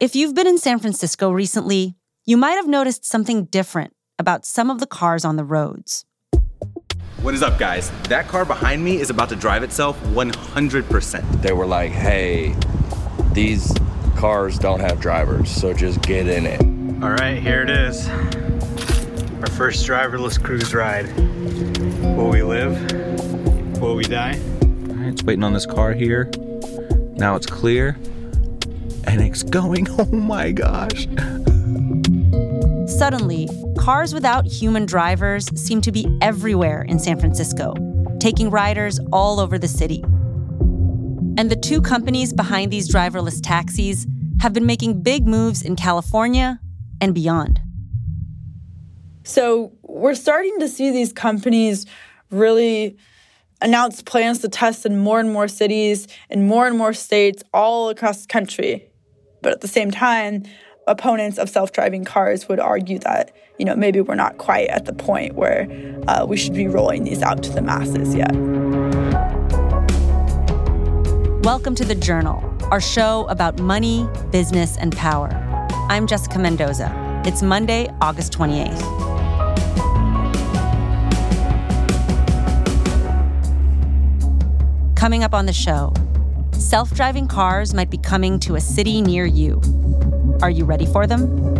If you've been in San Francisco recently, you might have noticed something different about some of the cars on the roads. What is up, guys? That car behind me is about to drive itself 100%. They were like, hey, these cars don't have drivers, so just get in it. All right, here it is. Our first driverless cruise ride. Will we live? Will we die? All right, it's waiting on this car here. Now it's clear. And it's going. Oh my gosh. Suddenly, cars without human drivers seem to be everywhere in San Francisco, taking riders all over the city. And the two companies behind these driverless taxis have been making big moves in California and beyond. So, we're starting to see these companies really announce plans to test in more and more cities in more and more states all across the country. But at the same time, opponents of self-driving cars would argue that you know maybe we're not quite at the point where uh, we should be rolling these out to the masses yet. Welcome to the Journal, our show about money, business, and power. I'm Jessica Mendoza. It's Monday, August 28th. Coming up on the show, self driving cars might be coming to a city near you. Are you ready for them?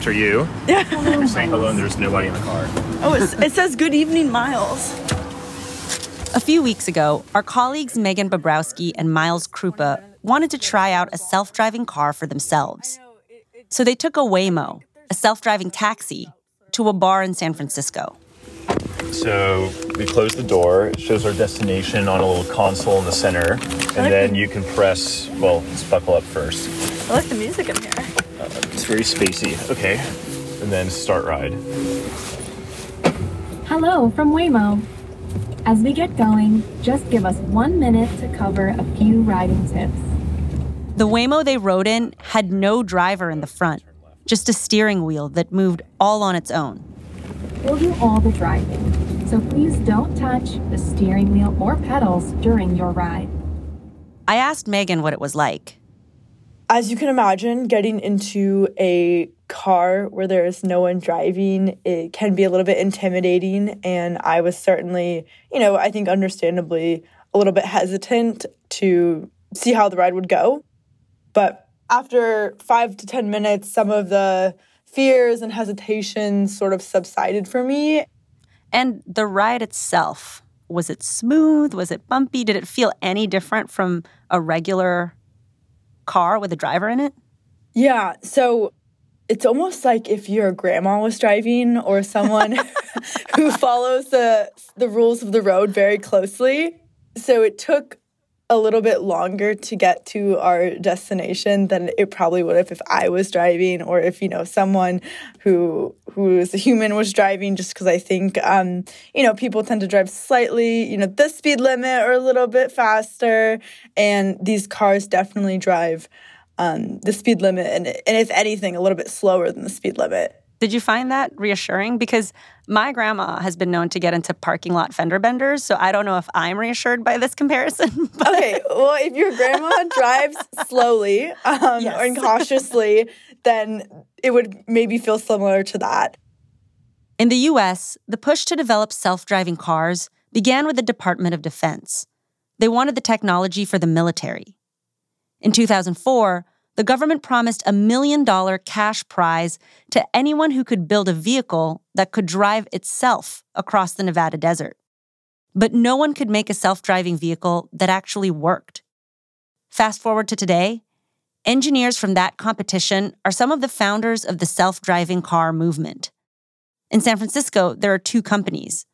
After you. Yeah. You're saying hello and there's nobody in the car. Oh, it says good evening, Miles. A few weeks ago, our colleagues Meghan Bobrowsky and Miles Kruppa wanted to try out a self driving car for themselves. So they took a Waymo, a self driving taxi, to a bar in San Francisco. So we close the door. It shows our destination on a little console in the center. And then you can press, well, let's buckle up first. I like the music in here. It's very spacey. Okay. And then start ride. Hello from Waymo. As we get going, just give us one minute to cover a few riding tips. The Waymo they rode in had no driver in the front, just a steering wheel that moved all on its own. We'll do all the driving, so please don't touch the steering wheel or pedals during your ride. I asked Meghan what it was like. As you can imagine, getting into a car where there is no one driving, it can be a little bit intimidating. And I was certainly, you know, I think understandably a little bit hesitant to see how the ride would go. But after five to 10 minutes, some of the fears and hesitations sort of subsided for me. And the ride itself, was it smooth? Was it bumpy? Did it feel any different from a regular car with a driver in it? Yeah. So it's almost like if your grandma was driving or someone who follows the the rules of the road very closely. So it took a little bit longer to get to our destination than it probably would have if I was driving or if you know someone who who is a human was driving just because I think um, you know people tend to drive slightly you know the speed limit or a little bit faster. And these cars definitely drive um, the speed limit and, and if anything a little bit slower than the speed limit Did you find that reassuring? Because my grandma has been known to get into parking lot fender benders, so I don't know if I'm reassured by this comparison. but- okay, well, if your grandma drives slowly um, Yes. and cautiously, then it would maybe feel similar to that. In the US, the push to develop self driving cars began with the Department of Defense. They wanted the technology for the military. In 2004, the government promised a million dollar cash prize to anyone who could build a vehicle that could drive itself across the Nevada desert. But no one could make a self driving vehicle that actually worked. Fast forward to today, engineers from that competition are some of the founders of the self driving car movement. In San Francisco, there are two companies.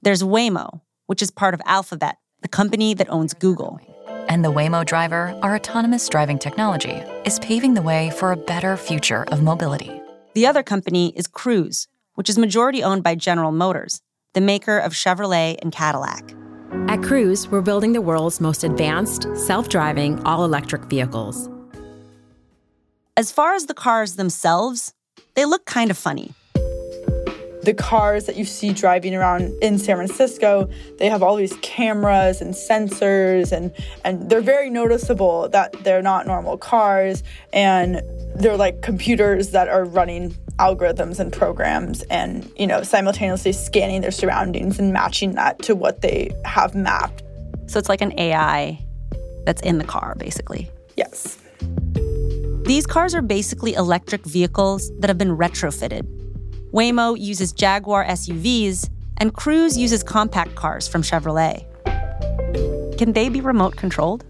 There's Waymo, which is part of Alphabet, the company that owns Google. And the Waymo driver, our autonomous driving technology, is paving the way for a better future of mobility. The other company is Cruise, which is majority owned by General Motors, the maker of Chevrolet and Cadillac. At Cruise, we're building the world's most advanced, self driving, all electric vehicles. As far as the cars themselves, they look kind of funny. The cars that you see driving around in San Francisco, they have all these cameras and sensors and and they're very noticeable that they're not normal cars. And they're like computers that are running algorithms and programs and you know simultaneously scanning their surroundings and matching that to what they have mapped. So it's like an ai that's in the car basically. Yes. These cars are basically electric vehicles that have been retrofitted waymo uses jaguar suvs and cruise uses compact cars from chevrolet can they be remote controlled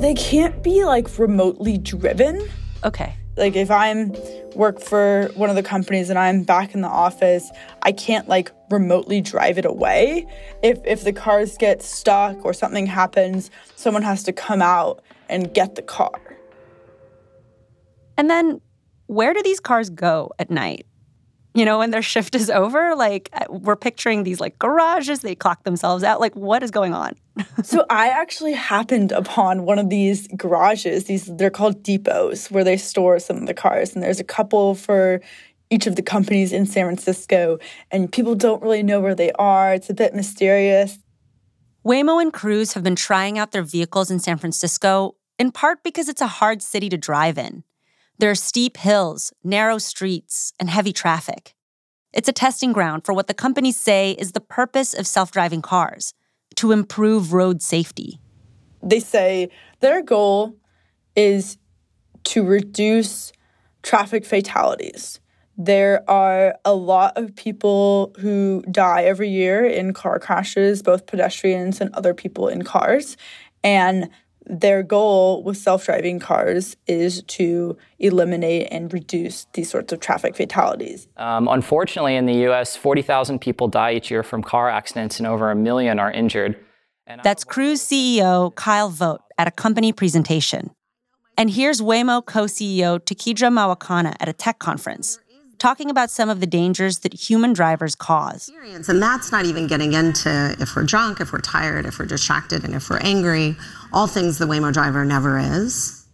they can't be like remotely driven okay like if i'm work for one of the companies and I'm back in the office, I can't like remotely drive it away. If if the cars get stuck or something happens, someone has to come out and get the car. And then where do these cars go at night? You know, when their shift is over? Like, uh, we're picturing these like garages, they clock themselves out. Like, what is going on? so, I actually happened upon one of these garages. These, they're called depots, where they store some of the cars. And there's a couple for each of the companies in San Francisco. And people don't really know where they are. It's a bit mysterious. Waymo and Cruise have been trying out their vehicles in San Francisco, in part because it's a hard city to drive in. There are steep hills, narrow streets, and heavy traffic. It's a testing ground for what the companies say is the purpose of self driving cars to improve road safety. They say their goal is to reduce traffic fatalities. There are a lot of people who die every year in car crashes, both pedestrians and other people in cars. And their goal with self driving cars is to eliminate and reduce these sorts of traffic fatalities. Um, unfortunately, in the US, 40,000 people die each year from car accidents and over a million are injured. And That's Cruise CEO Kyle Vogt at a company presentation. And here's Waymo co CEO Tekedra Mawakana at a tech conference talking about some of the dangers that human drivers cause. And that's not even getting into if we're drunk, if we're tired, if we're distracted, and if we're angry, all things the Waymo driver never is.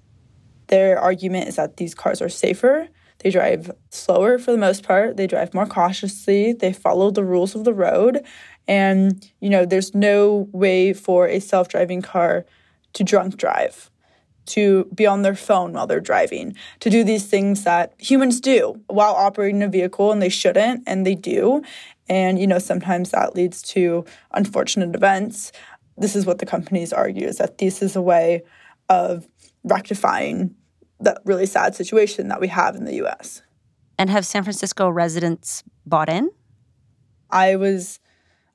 Their argument is that these cars are safer. They drive slower for the most part. They drive more cautiously. They follow the rules of the road. And, you know, there's no way for a self driving car to drunk drive to be on their phone while they're driving, to do these things that humans do while operating a vehicle and they shouldn't and they do. And, you know, sometimes that leads to unfortunate events. This is what the companies argue is that this is a way of rectifying that really sad situation that we have in the US. And have San Francisco residents bought in? I was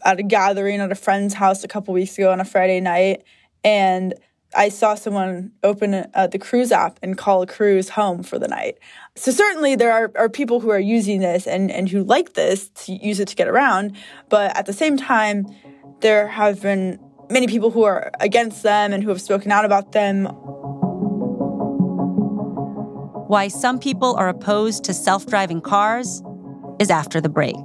at a gathering at a friend's house a couple weeks ago on a Friday night, and I saw someone open uh, the Cruise app and call a cruise home for the night. So certainly there are, are people who are using this and, and who like this to use it to get around. But at the same time, there have been many people who are against them and who have spoken out about them. Why some people are opposed to self driving cars is after the break.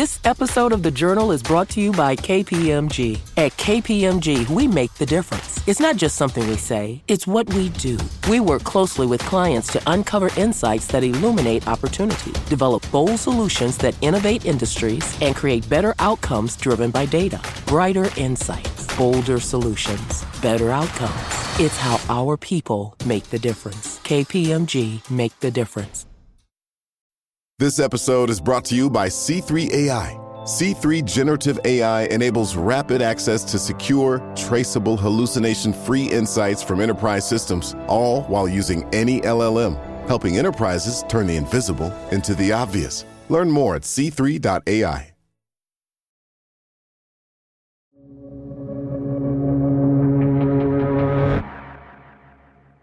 This episode of The Journal is brought to you by KPMG. At KPMG, we make the difference. It's not just something we say, it's what we do. We work closely with clients to uncover insights that illuminate opportunity, develop bold solutions that innovate industries, and create better outcomes driven by data. Brighter insights, bolder solutions, better outcomes. It's how our people make the difference. KPMG make the difference. This episode is brought to you by C3 AI C3 Generative AI enables rapid access to secure, traceable, hallucination free insights from enterprise systems, all while using any LLM, helping enterprises turn the invisible into the obvious. Learn more at c3.ai.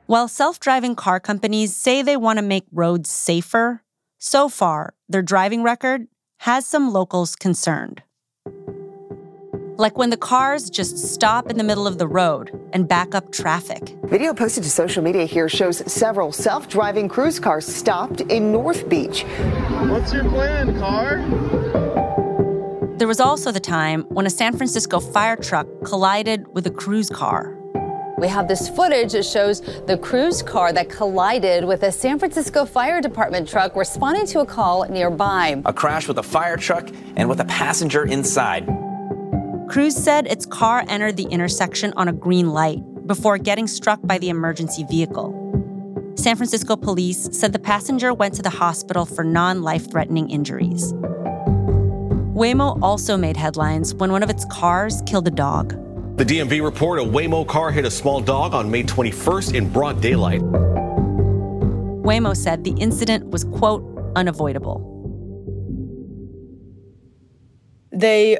While self driving car companies say they want to make roads safer, so far, their driving record has some locals concerned. Like when the cars just stop in the middle of the road and back up traffic. Video posted to social media here shows several self driving cruise cars stopped in North Beach. What's your plan, car? There was also the time when a San Francisco fire truck collided with a cruise car. We have this footage that shows the cruise car that collided with a San Francisco Fire Department truck responding to a call nearby. A crash with a fire truck and with a passenger inside. Cruise said its car entered the intersection on a green light before getting struck by the emergency vehicle. San Francisco police said the passenger went to the hospital for non life threatening injuries. Waymo also made headlines when one of its cars killed a dog. The DMV report a Waymo car hit a small dog on May 21st in broad daylight. Waymo said the incident was, quote, unavoidable. They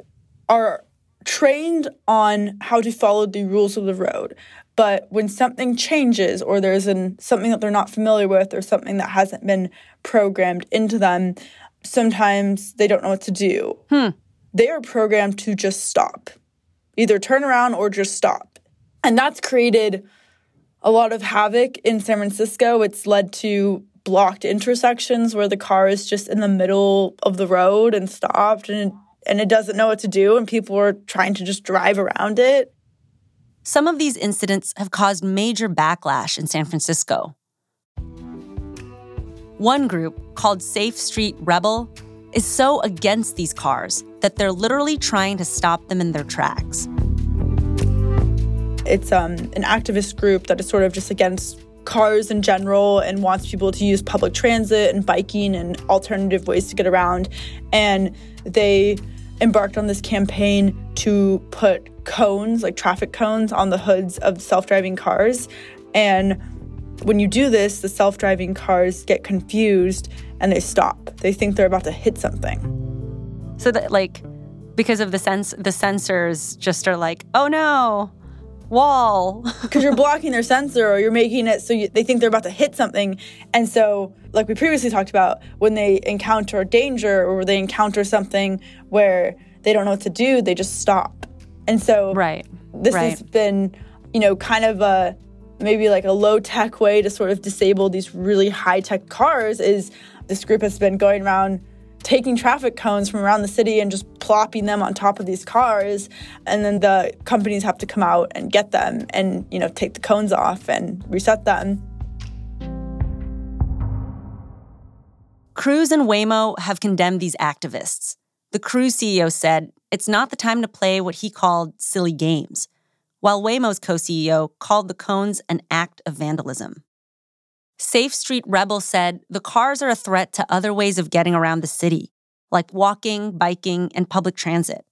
are trained on how to follow the rules of the road. But when something changes or there's an, something that they're not familiar with or something that hasn't been programmed into them, sometimes they don't know what to do. Hmm. They are programmed to just stop, either turn around or just stop. And that's created a lot of havoc in San Francisco. It's led to blocked intersections where the car is just in the middle of the road and stopped and and it doesn't know what to do and people are trying to just drive around it. Some of these incidents have caused major backlash in San Francisco. One group, called Safe Street Rebel, is so against these cars that they're literally trying to stop them in their tracks. It's um, an activist group that is sort of just against cars in general and wants people to use public transit and biking and alternative ways to get around. And they embarked on this campaign to put cones, like traffic cones, on the hoods of self driving cars. And when you do this, the self driving cars get confused and they stop. They think they're about to hit something. So that, like, because of the sense, the sensors just are like, oh no, wall. Because you're blocking their sensor or you're making it so you, they think they're about to hit something. And so, like we previously talked about, when they encounter danger or they encounter something where they don't know what to do, they just stop. And so, right. this right. has been, you know, kind of a maybe like a low tech way to sort of disable these really high tech cars is this group has been going around taking traffic cones from around the city and just plopping them on top of these cars and then the companies have to come out and get them and you know take the cones off and reset them Cruise and Waymo have condemned these activists. The Cruise CEO said it's not the time to play what he called silly games, while Waymo's co CEO called the cones an act of vandalism. Safe Street Rebel said the cars are a threat to other ways of getting around the city, like walking, biking, and public transit.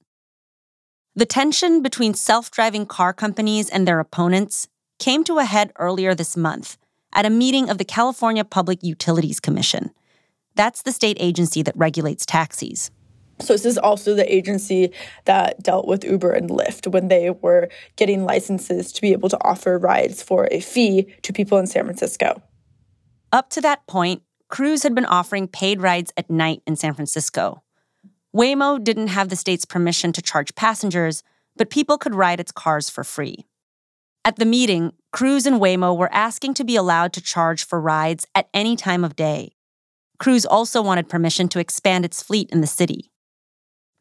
The tension between self driving car companies and their opponents came to a head earlier this month at a meeting of the California Public Utilities Commission. That's the state agency that regulates taxis. So, this is also the agency that dealt with Uber and Lyft when they were getting licenses to be able to offer rides for a fee to people in San Francisco. Up to that point, Cruise had been offering paid rides at night in San Francisco. Waymo didn't have the state's permission to charge passengers, but people could ride its cars for free. At the meeting, Cruise and Waymo were asking to be allowed to charge for rides at any time of day. Cruise also wanted permission to expand its fleet in the city.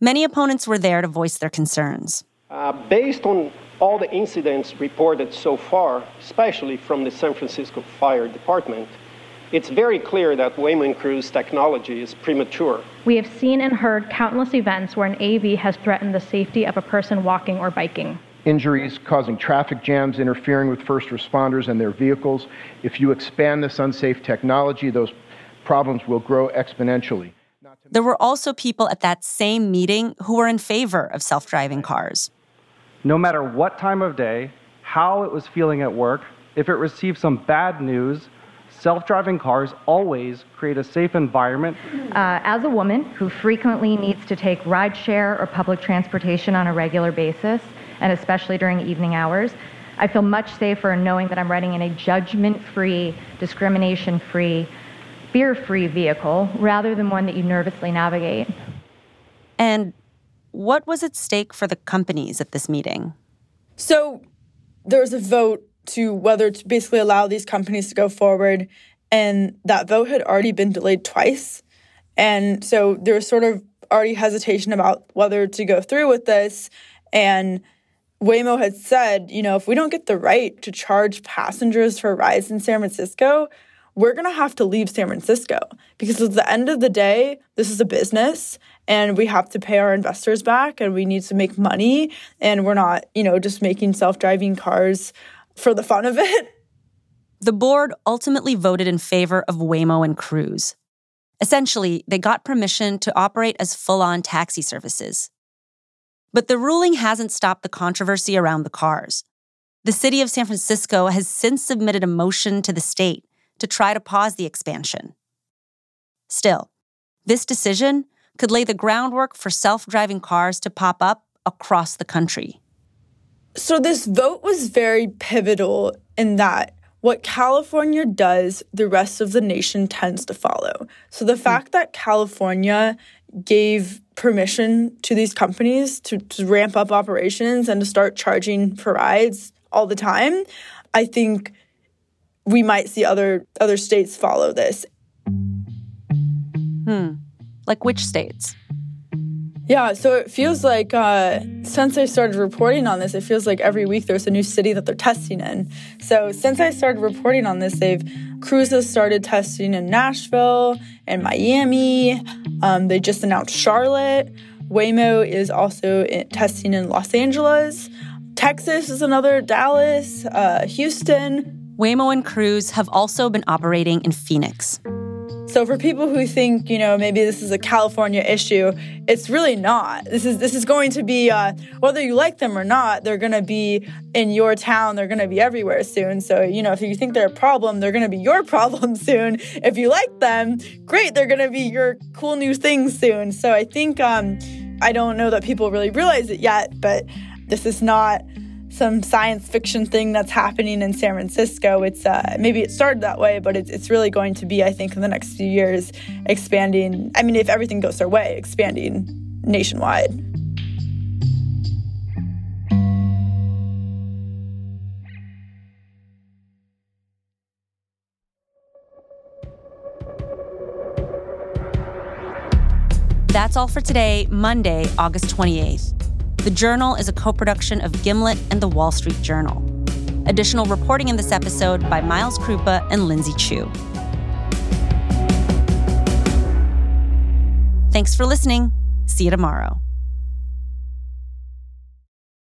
Many opponents were there to voice their concerns. Uh, based on all the incidents reported so far, especially from the San Francisco Fire Department, it's very clear that Waymo Cruise technology is premature. We have seen and heard countless events where an AV has threatened the safety of a person walking or biking. Injuries causing traffic jams, interfering with first responders and their vehicles. If you expand this unsafe technology, those problems will grow exponentially. there were also people at that same meeting who were in favor of self driving cars. No matter what time of day, how it was feeling at work, if it received some bad news, self driving cars always create a safe environment. Uh, as a woman who frequently needs to take rideshare or public transportation on a regular basis, and especially during evening hours, I feel much safer knowing that I'm riding in a judgment free, discrimination free, fear free vehicle rather than one that you nervously navigate. And what was at stake for the companies at this meeting? So there was a vote to whether to basically allow these companies to go forward, and that vote had already been delayed twice. And so there was sort of already hesitation about whether to go through with this. And Waymo had said, you know, if we don't get the right to charge passengers for rides in San Francisco, we're going to have to leave San Francisco because at the end of the day, this is a business and we have to pay our investors back and we need to make money and we're not, you know, just making self-driving cars for the fun of it. The board ultimately voted in favor of Waymo and Cruise. Essentially, they got permission to operate as full-on taxi services. But the ruling hasn't stopped the controversy around the cars. The city of San Francisco has since submitted a motion to the state to try to pause the expansion. Still, this decision could lay the groundwork for self driving cars to pop up across the country. So, this vote was very pivotal in that what California does, the rest of the nation tends to follow. So, the fact that California gave permission to these companies to, to ramp up operations and to start charging for rides all the time, I think we might see other other states follow this. Hmm. Like which states? Yeah, so it feels like uh, since I started reporting on this, it feels like every week there's a new city that they're testing in. So since I started reporting on this, they've Cruises started testing in Nashville and Miami. Um, they just announced Charlotte. Waymo is also in, testing in Los Angeles. Texas is another, Dallas, uh, Houston. Waymo and Cruise have also been operating in Phoenix. So for people who think, you know, maybe this is a California issue, it's really not. This is this is going to be uh, whether you like them or not, they're going to be in your town. They're going to be everywhere soon. So you know, if you think they're a problem, they're going to be your problem soon. If you like them, great, they're going to be your cool new thing soon. So I think um, I don't know that people really realize it yet, but this is not some science fiction thing that's happening in San Francisco. It's uh, maybe it started that way, but it's, it's really going to be, I think, in the next few years, expanding. I mean, if everything goes their way, expanding nationwide. That's all for today, Monday, August 28th. The Journal is a co production of Gimlet and The Wall Street Journal. Additional reporting in this episode by Miles Kruppa and Lindsay Chu. Thanks for listening. See you tomorrow.